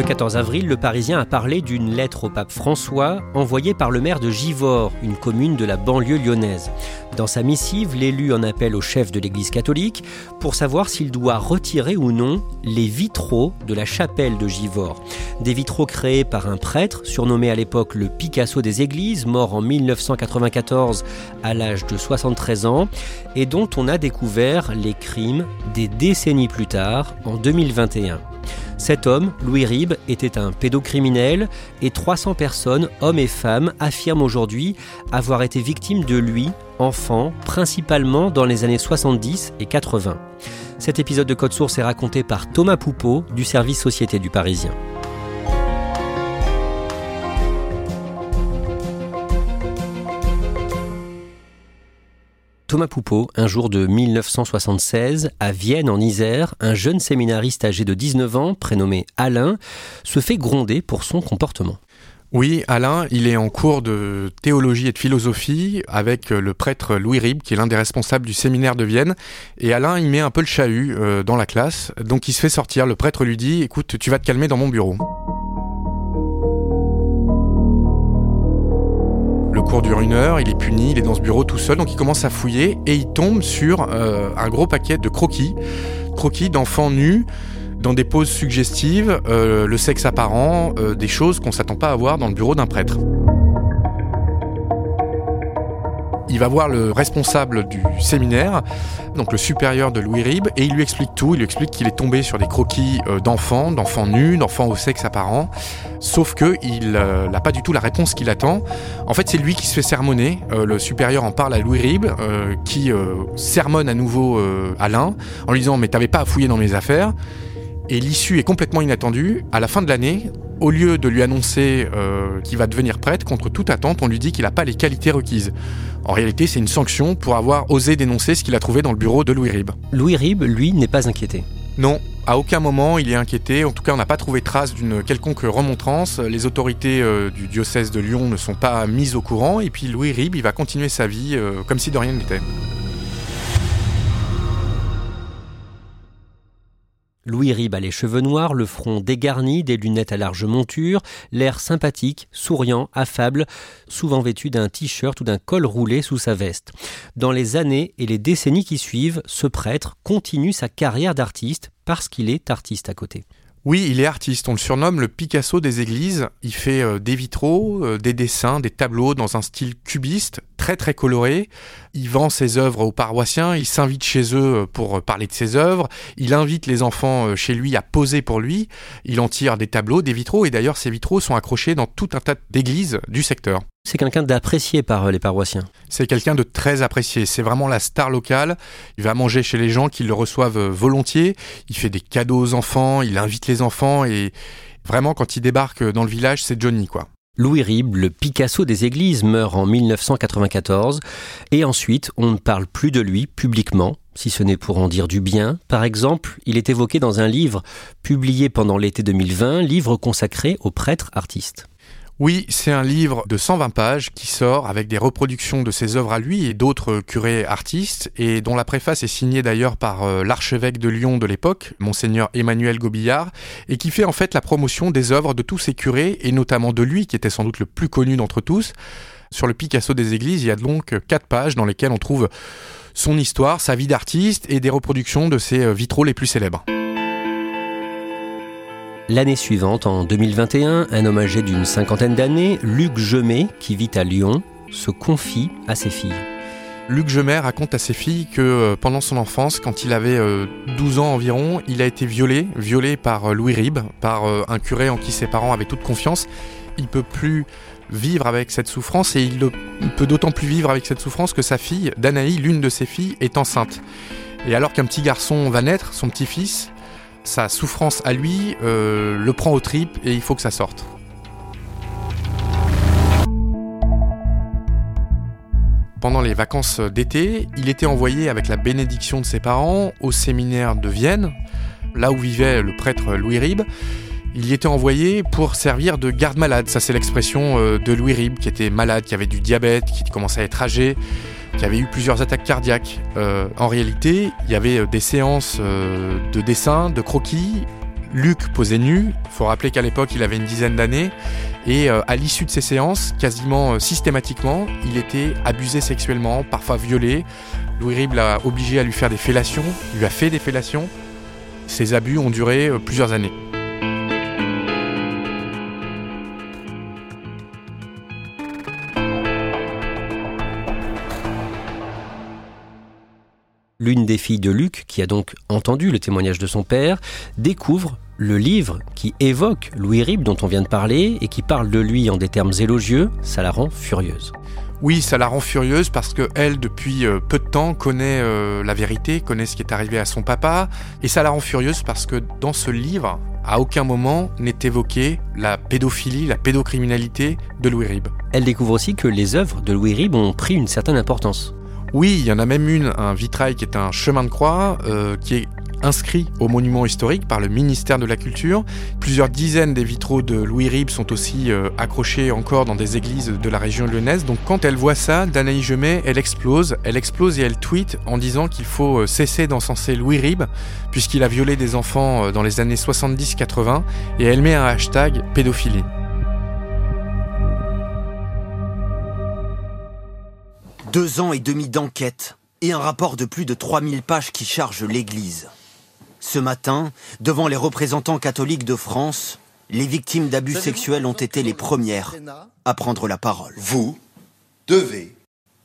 Le 14 avril, le Parisien a parlé d'une lettre au pape François envoyée par le maire de Givors, une commune de la banlieue lyonnaise. Dans sa missive, l'élu en appelle au chef de l'Église catholique pour savoir s'il doit retirer ou non les vitraux de la chapelle de Givors. Des vitraux créés par un prêtre, surnommé à l'époque le Picasso des églises, mort en 1994 à l'âge de 73 ans, et dont on a découvert les crimes des décennies plus tard, en 2021. Cet homme, Louis Ribes, était un pédocriminel et 300 personnes, hommes et femmes, affirment aujourd'hui avoir été victimes de lui, enfant, principalement dans les années 70 et 80. Cet épisode de Code Source est raconté par Thomas Poupeau du service Société du Parisien. Thomas Poupeau, un jour de 1976, à Vienne en Isère, un jeune séminariste âgé de 19 ans, prénommé Alain, se fait gronder pour son comportement. Oui, Alain, il est en cours de théologie et de philosophie avec le prêtre Louis Rib, qui est l'un des responsables du séminaire de Vienne. Et Alain, il met un peu le chahut euh, dans la classe, donc il se fait sortir. Le prêtre lui dit, écoute, tu vas te calmer dans mon bureau. Le cours dure une heure, il est puni, il est dans ce bureau tout seul, donc il commence à fouiller et il tombe sur euh, un gros paquet de croquis, croquis d'enfants nus dans des poses suggestives, euh, le sexe apparent, euh, des choses qu'on s'attend pas à voir dans le bureau d'un prêtre. Il va voir le responsable du séminaire, donc le supérieur de Louis Ribes, et il lui explique tout. Il lui explique qu'il est tombé sur des croquis euh, d'enfants, d'enfants nus, d'enfants au sexe apparent. Sauf que il euh, n'a pas du tout la réponse qu'il attend. En fait, c'est lui qui se fait sermonner. Euh, le supérieur en parle à Louis Ribes, qui sermonne à nouveau Alain en lui disant mais t'avais pas à fouiller dans mes affaires. Et l'issue est complètement inattendue. À la fin de l'année, au lieu de lui annoncer qu'il va devenir prêtre, contre toute attente, on lui dit qu'il n'a pas les qualités requises. En réalité, c'est une sanction pour avoir osé dénoncer ce qu'il a trouvé dans le bureau de Louis Ribes. Louis Ribes, lui, n'est pas inquiété. Non, à aucun moment il est inquiété. En tout cas, on n'a pas trouvé trace d'une quelconque remontrance. Les autorités euh, du diocèse de Lyon ne sont pas mises au courant. Et puis Louis Ribes, il va continuer sa vie euh, comme si de rien n'était. Louis Ribes a les cheveux noirs, le front dégarni, des lunettes à large monture, l'air sympathique, souriant, affable, souvent vêtu d'un t-shirt ou d'un col roulé sous sa veste. Dans les années et les décennies qui suivent, ce prêtre continue sa carrière d'artiste parce qu'il est artiste à côté. Oui, il est artiste, on le surnomme le Picasso des églises. Il fait euh, des vitraux, euh, des dessins, des tableaux dans un style cubiste, très très coloré. Il vend ses œuvres aux paroissiens, il s'invite chez eux euh, pour parler de ses œuvres, il invite les enfants chez lui à poser pour lui, il en tire des tableaux, des vitraux, et d'ailleurs ces vitraux sont accrochés dans tout un tas d'églises du secteur. C'est quelqu'un d'apprécié par euh, les paroissiens. C'est quelqu'un de très apprécié. C'est vraiment la star locale. Il va manger chez les gens qui le reçoivent euh, volontiers. Il fait des cadeaux aux enfants. Il invite les enfants. Et vraiment, quand il débarque dans le village, c'est Johnny, quoi. Louis Ribes, le Picasso des églises, meurt en 1994. Et ensuite, on ne parle plus de lui publiquement, si ce n'est pour en dire du bien. Par exemple, il est évoqué dans un livre publié pendant l'été 2020, livre consacré aux prêtres artistes. Oui, c'est un livre de 120 pages qui sort avec des reproductions de ses œuvres à lui et d'autres curés artistes et dont la préface est signée d'ailleurs par euh, l'archevêque de Lyon de l'époque, monseigneur Emmanuel Gobillard, et qui fait en fait la promotion des œuvres de tous ces curés et notamment de lui qui était sans doute le plus connu d'entre tous. Sur le Picasso des églises, il y a donc quatre pages dans lesquelles on trouve son histoire, sa vie d'artiste et des reproductions de ses euh, vitraux les plus célèbres. L'année suivante, en 2021, un homme âgé d'une cinquantaine d'années, Luc Gemet, qui vit à Lyon, se confie à ses filles. Luc Gemer raconte à ses filles que euh, pendant son enfance, quand il avait 12 ans environ, il a été violé, violé par Louis Ribes, par un curé en qui ses parents avaient toute confiance. Il peut plus vivre avec cette souffrance et il, peut d'autant plus vivre avec cette souffrance que sa fille, Danaï, l'une de ses filles, est enceinte. Et alors qu'un petit garçon va naître, son petit-fils, sa souffrance à lui euh, le prend aux tripes et il faut que ça sorte. Pendant les vacances d'été, il était envoyé avec la bénédiction de ses parents au séminaire de Vienne, là où vivait le prêtre Louis Ribes. Il y était envoyé pour servir de garde-malade. Ça, c'est l'expression euh, de Louis Ribes, qui était malade, qui avait du diabète, qui commençait à être âgé, qui avait eu plusieurs attaques cardiaques. Euh, en réalité, il y avait euh, des séances de dessin, de croquis. Luc posait nu. Il faut rappeler qu'à l'époque, il avait une dizaine d'années. Et à l'issue de ces séances, quasiment systématiquement, il était abusé sexuellement, parfois violé. Louis Ribes l'a obligé à lui faire des fellations, lui a fait des fellations. Ces abus ont duré plusieurs années. L'une des filles de Luc, qui a donc entendu le témoignage de son père, découvre le livre qui évoque Louis Ribes dont on vient de parler et qui parle de lui en des termes élogieux, ça la rend furieuse. Oui, ça la rend furieuse parce que elle, depuis euh, peu de temps, connaît euh, la vérité, connaît ce qui est arrivé à son papa, et ça la rend furieuse parce que dans ce livre, à aucun moment n'est évoquée la pédophilie, la pédocriminalité de Louis Ribes. Elle découvre aussi que les œuvres de Louis Ribes ont pris une certaine importance. Oui, il y en a même une, un vitrail qui est un chemin de croix, euh, qui est inscrit au monument historique par le ministère de la Culture. Plusieurs dizaines des vitraux de Louis Ribes sont aussi euh, accrochés encore dans des églises de la région lyonnaise. Donc quand elle voit ça, Danaï Gemet, elle explose. Elle explose et elle tweet en disant qu'il faut euh, cesser d'encenser Louis Ribes puisqu'il a violé des enfants dans les années 70-80 et elle met un hashtag pédophilie. Deux ans et demi d'enquête et un rapport de plus de 3000 pages qui charge l'Église. Ce matin, devant les représentants catholiques de France, les victimes d'abus sexuels ont été les premières à prendre la parole. Vous devez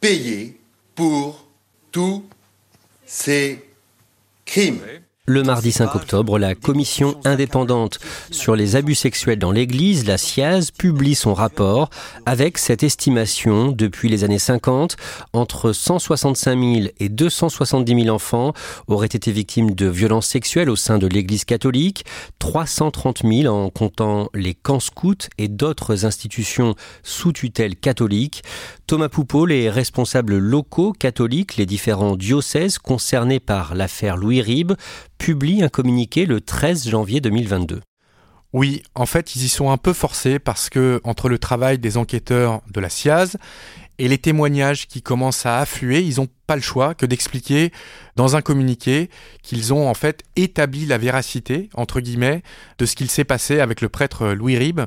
payer pour tous ces crimes. Le mardi 5 octobre, la commission indépendante sur les abus sexuels dans l'Église, la SIAZ, publie son rapport avec cette estimation depuis les années 50, entre 165 000 et 270 000 enfants auraient été victimes de violences sexuelles au sein de l'Église catholique, 330 000 en comptant les camps scouts et d'autres institutions sous tutelle catholique. Thomas Poupeau, les responsables locaux catholiques, les différents diocèses concernés par l'affaire Louis Ribes, publient un communiqué le 13 janvier 2022. Oui, en fait, ils y sont un peu forcés parce que entre le travail des enquêteurs de la SIAZ et les témoignages qui commencent à affluer, ils n'ont pas le choix que d'expliquer dans un communiqué qu'ils ont en fait établi la véracité, entre guillemets, de ce qu'il s'est passé avec le prêtre Louis Ribes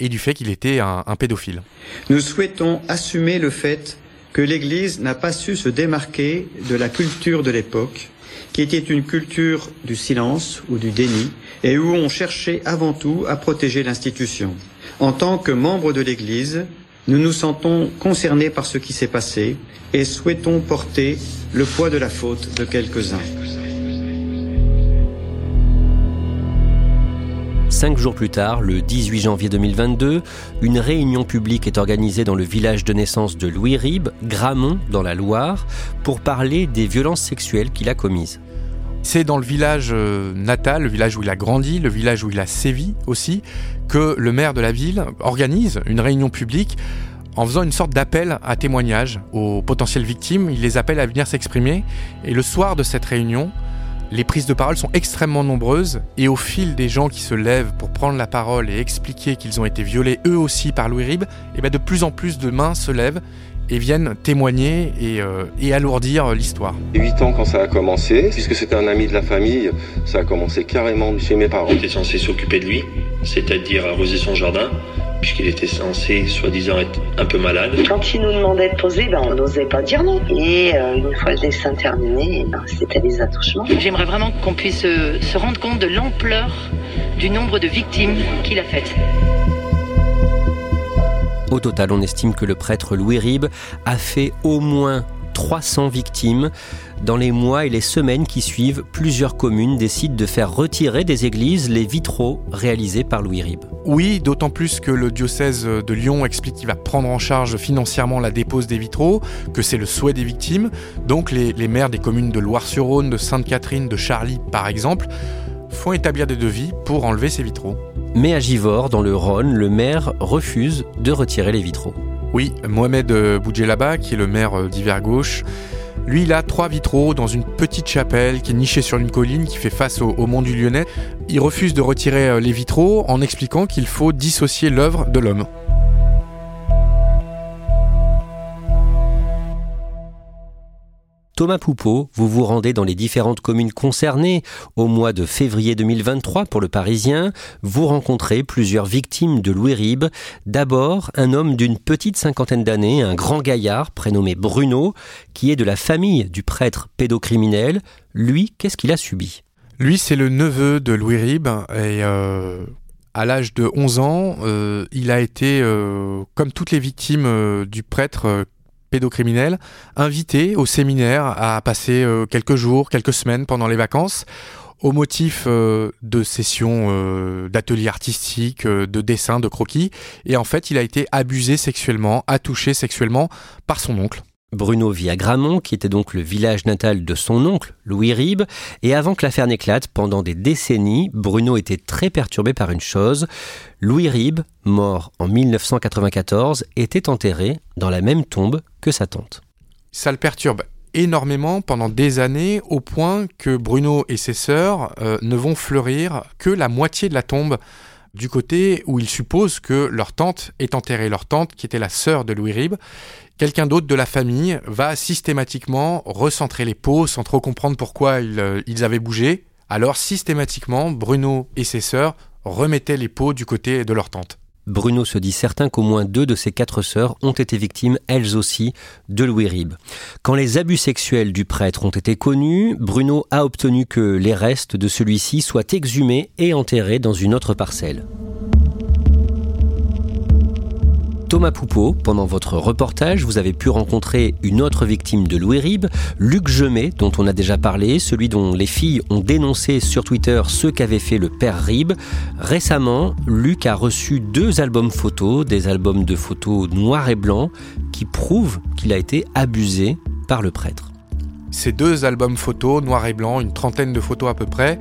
et du fait qu'il était un, un pédophile. Nous souhaitons assumer le fait que l'Église n'a pas su se démarquer de la culture de l'époque, qui était une culture du silence ou du déni, et où on cherchait avant tout à protéger l'institution. En tant que membre de l'Église, nous nous sentons concernés par ce qui s'est passé et souhaitons porter le poids de la faute de quelques-uns. Cinq jours plus tard, le 18 janvier 2022, une réunion publique est organisée dans le village de naissance de Louis Ribes, Gramont, dans la Loire, pour parler des violences sexuelles qu'il a commises. C'est dans le village euh, natal, le village où il a grandi, le village où il a sévi aussi, que le maire de la ville organise une réunion publique en faisant une sorte d'appel à témoignage aux potentielles victimes. Il les appelle à venir s'exprimer. Et le soir de cette réunion, les prises de parole sont extrêmement nombreuses et au fil des gens qui se lèvent pour prendre la parole et expliquer qu'ils ont été violés eux aussi par Louis Ribes, et eh bien de plus en plus de mains se lèvent et viennent témoigner euh, et, alourdir l'histoire. 8 ans quand ça a commencé, puisque c'était un ami de la famille, ça a commencé carrément chez mes parents. On était censé s'occuper de lui, c'est-à-dire arroser son jardin, puisqu'il était censé, soi-disant, être un peu malade. Quand il nous demandait de poser, ben, on n'osait pas dire non. Et euh, une fois le dessin terminé, ben, c'était des attouchements. J'aimerais vraiment qu'on puisse euh, se rendre compte de l'ampleur du nombre de victimes qu'il a faites. Au total, on estime que le prêtre Louis Ribes a fait au moins 300 victimes. Dans les mois et les semaines qui suivent, plusieurs communes décident de faire retirer des églises les vitraux réalisés par Louis Ribes. Oui, d'autant plus que le diocèse de Lyon explique qu'il va prendre en charge financièrement la dépose des vitraux, que c'est le souhait des victimes. Donc les, les maires des communes de Loire-sur-Rhône, de Sainte-Catherine, de Charly par exemple, font établir des devis pour enlever ces vitraux. Mais à Givors, dans le Rhône, le maire refuse de retirer les vitraux. Oui, Mohamed Boudjelaba, qui est le maire d'Hiver Gauche, lui, il a trois vitraux dans une petite chapelle qui est nichée sur une colline qui fait face au, mont du Lyonnais. Il refuse de retirer les vitraux en expliquant qu'il faut dissocier l'œuvre de l'homme. Thomas Poupeau, vous vous rendez dans les différentes communes concernées au mois de février 2023 pour le Parisien. Vous rencontrez plusieurs victimes de Louis Ribes. D'abord, un homme d'une petite cinquantaine d'années, un grand gaillard prénommé Bruno, qui est de la famille du prêtre pédocriminel. Lui, qu'est-ce qu'il a subi? Lui, c'est le neveu de Louis Ribes et euh, à l'âge de 11 ans, euh, il a été, euh, comme toutes les victimes du prêtre pédocriminel, invité au séminaire à passer euh, quelques jours, quelques semaines pendant les vacances au motif euh, de sessions euh, d'ateliers artistiques, de dessins, de croquis. Et en fait, il a été abusé sexuellement, attouché sexuellement par son oncle. Bruno vit à Gramont, qui était donc le village natal de son oncle, Louis Ribes, et avant que l'affaire n'éclate, pendant des décennies, Bruno était très perturbé par une chose. Louis Ribes, mort en 1994, était enterré dans la même tombe que sa tante. Ça le perturbe énormément pendant des années, au point que Bruno et ses sœurs euh, ne vont fleurir que la moitié de la tombe du côté où il suppose que leur tante est enterrée. Leur tante, qui était la sœur de Louis Ribes, quelqu'un d'autre de la famille va systématiquement recentrer les pots sans trop comprendre pourquoi ils, euh, ils avaient bougé. Alors systématiquement, Bruno et ses sœurs remettaient les pots du côté de leur tante. Bruno se dit certain qu'au moins deux de ses quatre sœurs ont été victimes, elles aussi, de Louis Ribes. Quand les abus sexuels du prêtre ont été connus, Bruno a obtenu que les restes de celui-ci soient exhumés et enterrés dans une autre parcelle. Thomas Poupeau, pendant votre reportage, vous avez pu rencontrer une autre victime de Louis Ribes, Luc Gemet, dont on a déjà parlé, celui dont les filles ont dénoncé sur Twitter ce qu'avait fait le père Ribes. Récemment, Luc a reçu deux albums photos, des albums de photos noirs et blancs, qui prouvent qu'il a été abusé par le prêtre. Ces deux albums photos, noirs et blancs, une trentaine de photos à peu près,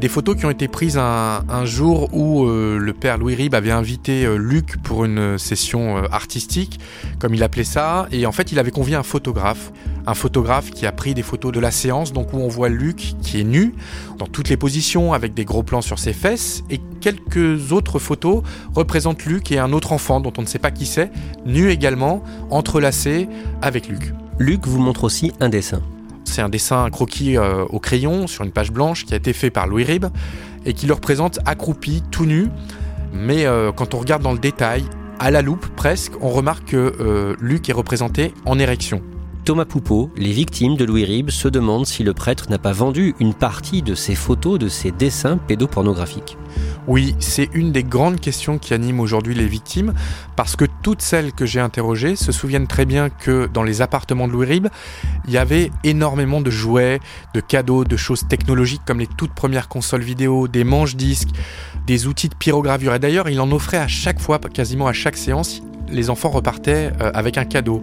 des photos qui ont été prises un, jour où euh, le père Louis Ribes avait invité euh, Luc pour une session euh, artistique, comme il appelait ça, et en fait il avait convié un photographe, un photographe qui a pris des photos de la séance, donc où on voit Luc qui est nu, dans toutes les positions, avec des gros plans sur ses fesses, et quelques autres photos représentent Luc et un autre enfant dont on ne sait pas qui c'est, nu également, entrelacé avec Luc. Luc vous montre aussi un dessin. C'est un dessin croquis euh, au crayon sur une page blanche qui a été fait par Louis Ribes et qui le représente accroupi, tout nu. Mais euh, quand on regarde dans le détail, à la loupe presque, on remarque que euh, Luc est représenté en érection. Thomas Poupeau, les victimes de Louis Ribes se demandent si le prêtre n'a pas vendu une partie de ses photos, de ses dessins pédopornographiques. Oui, c'est une des grandes questions qui animent aujourd'hui les victimes, parce que toutes celles que j'ai interrogées se souviennent très bien que dans les appartements de Louis Ribes, il y avait énormément de jouets, de cadeaux, de choses technologiques comme les toutes premières consoles vidéo, des manches-disques, des outils de pyrogravure. Et d'ailleurs, il en offrait à chaque fois, quasiment à chaque séance, les enfants repartaient euh, avec un cadeau.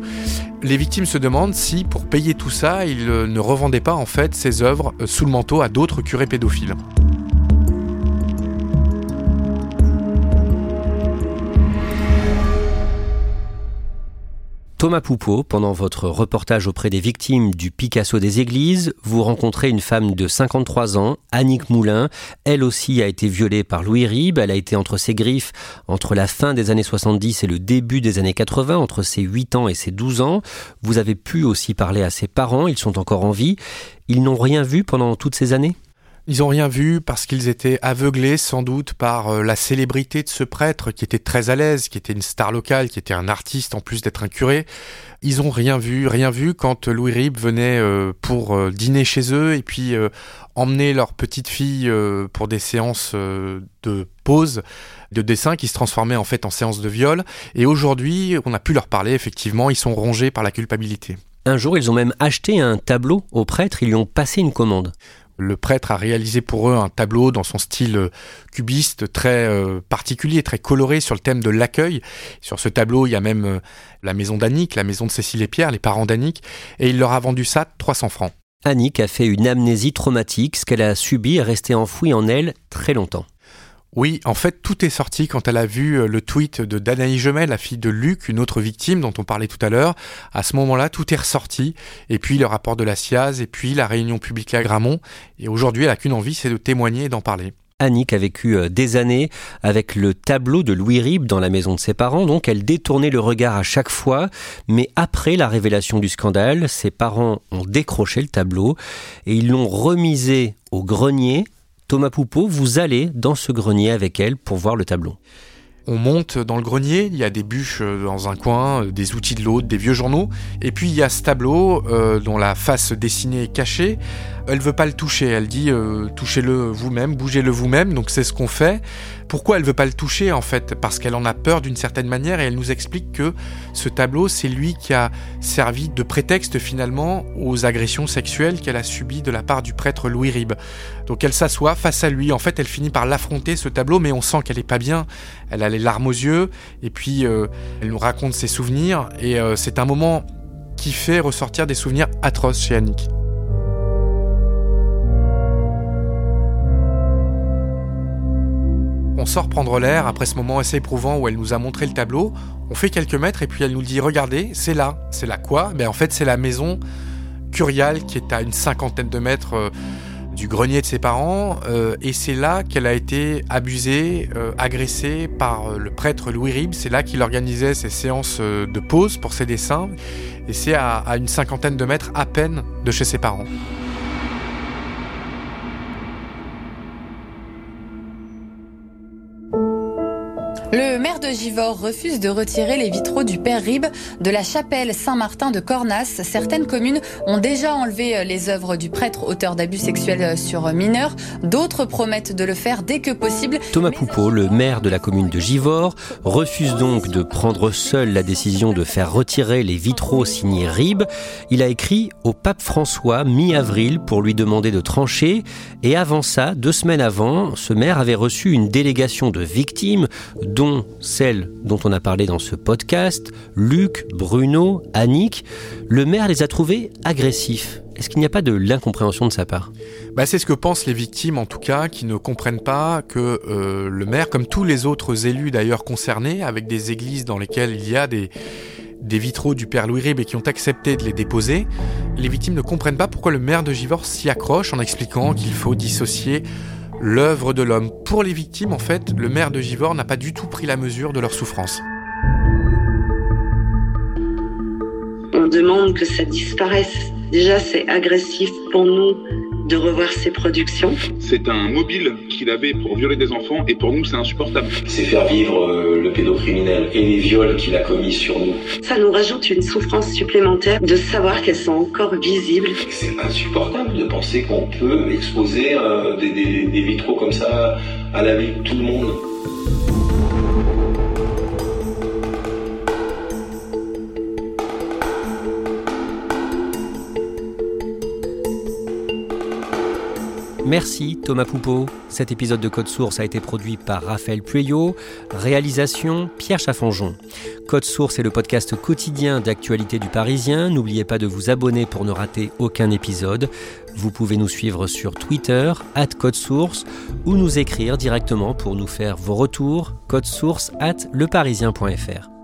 Les victimes se demandent si, pour payer tout ça, ils euh, ne revendaient pas en fait ces œuvres euh, sous le manteau à d'autres curés pédophiles. Thomas Poupeau, pendant votre reportage auprès des victimes du Picasso des églises, vous rencontrez une femme de 53 ans, Annick Moulin. Elle aussi a été violée par Louis Ribes. Elle a été entre ses griffes entre la fin des années 70 et le début des années 80, entre ses 8 ans et ses 12 ans. Vous avez pu aussi parler à ses parents, ils sont encore en vie. Ils n'ont rien vu pendant toutes ces années? Ils n'ont rien vu parce qu'ils étaient aveuglés sans doute par euh, la célébrité de ce prêtre qui était très à l'aise, qui était une star locale, qui était un artiste en plus d'être un curé. Ils ont rien vu, rien vu quand Louis Ribes venait euh, pour euh, dîner chez eux et puis emmener leur petite fille pour des séances de pause de dessin qui se transformaient en fait en séances de viol. Et aujourd'hui, on a pu leur parler, effectivement, ils sont rongés par la culpabilité. Un jour, ils ont même acheté un tableau au prêtre, ils lui ont passé une commande. Le prêtre a réalisé pour eux un tableau dans son style euh, cubiste très euh, particulier, très coloré sur le thème de l'accueil. Sur ce tableau, il y a même euh, la maison d'Annick, la maison de Cécile et Pierre, les parents d'Annick, et il leur a vendu ça 300 francs. Annick a fait une amnésie traumatique, ce qu'elle a subi est resté enfoui en elle très longtemps. Oui, en fait, tout est sorti quand elle a vu euh, le tweet de Danaï Gemel, la fille de Luc, une autre victime dont on parlait tout à l'heure. À ce moment-là, tout est ressorti. Et puis le rapport de la SIAZ, et puis la réunion publique à Gramont. Et aujourd'hui, elle n'a qu'une envie, c'est de témoigner et d'en parler. Annick a vécu euh, des années avec le tableau de Louis Ribes dans la maison de ses parents, donc elle détournait le regard à chaque fois, mais après la révélation du scandale, ses parents ont décroché le tableau et ils l'ont remisé au grenier Thomas Poupeau, vous allez dans ce grenier avec elle pour voir le tableau. On monte dans le grenier, il y a des bûches euh, dans un coin, euh, des outils de l'autre, des vieux journaux, et puis il y a ce tableau euh, dont la face dessinée est cachée. Elle veut pas le toucher, elle dit touchez-le vous-même, bougez-le vous-même, donc c'est ce qu'on fait. Pourquoi elle veut pas le toucher en fait? Parce qu'elle en a peur d'une certaine manière et elle nous explique que ce tableau, c'est lui qui a servi de prétexte finalement aux agressions sexuelles qu'elle a subies de la part du prêtre Louis Ribes. Donc elle s'assoit face à lui. En fait, elle finit par l'affronter ce tableau, mais on sent qu'elle est pas bien. Elle a les larmes aux yeux et puis euh, elle nous raconte ses souvenirs et euh, c'est un moment qui fait ressortir des souvenirs atroces chez Annick. On sort prendre l'air après ce moment assez éprouvant où elle nous a montré le tableau. On fait quelques mètres et puis elle nous dit Regardez, c'est là. C'est là quoi? Mais en fait, c'est la maison Curial qui est à une cinquantaine de mètres euh, du grenier de ses parents. Euh, et c'est là qu'elle a été abusée, euh, agressée par le prêtre Louis Ribes. C'est là qu'il organisait ses séances de pause pour ses dessins. Et c'est à une cinquantaine de mètres à peine de chez ses parents. Le maire de Givors refuse de retirer les vitraux du Père Ribes de la chapelle Saint-Martin de Cornas. Certaines communes ont déjà enlevé les œuvres du prêtre auteur d'abus sexuels sur mineurs. D'autres promettent de le faire dès que possible. Thomas Poupeau, le maire de la commune de Givors, refuse donc de prendre seul la décision de faire retirer les vitraux signés Ribes. Il a écrit au pape François mi-avril pour lui demander de trancher. Et avant ça, deux semaines avant, ce maire avait reçu une délégation de victimes dont celles dont on a parlé dans ce podcast, Luc, Bruno, Annick, le maire les a trouvés agressifs. Est-ce qu'il n'y a pas de l'incompréhension de sa part? Bah, C'est ce que pensent les victimes en tout cas, qui ne comprennent pas que euh, le maire, comme tous les autres élus d'ailleurs concernés, avec des églises dans lesquelles il y a des, des vitraux du père Louis Rib et qui ont accepté de les déposer, les victimes ne comprennent pas pourquoi le maire de Givors s'y accroche en expliquant qu'il faut dissocier l'œuvre de l'homme. Pour les victimes, en fait, le maire de Givors n'a pas du tout pris la mesure de leur souffrance. On demande que ça disparaisse. Déjà, c'est agressif pour nous de revoir ses productions. C'est un mobile qu'il avait pour violer des enfants et pour nous c'est insupportable. C'est faire vivre euh, le pédocriminel et les viols qu'il a commis sur nous. Ça nous rajoute une souffrance supplémentaire de savoir qu'elles sont encore visibles. C'est insupportable de penser qu'on peut exposer euh, des, des vitraux comme ça à la vie de tout le monde. Merci Thomas Poupeau. Cet épisode de Code Source a été produit par Raphaël Pueyo. Réalisation Pierre Chaffanjon. Code Source est le podcast quotidien d'actualité du Parisien. N'oubliez pas de vous abonner pour ne rater aucun épisode. Vous pouvez nous suivre sur Twitter, at Code Source, ou nous écrire directement pour nous faire vos retours, source at leparisien.fr.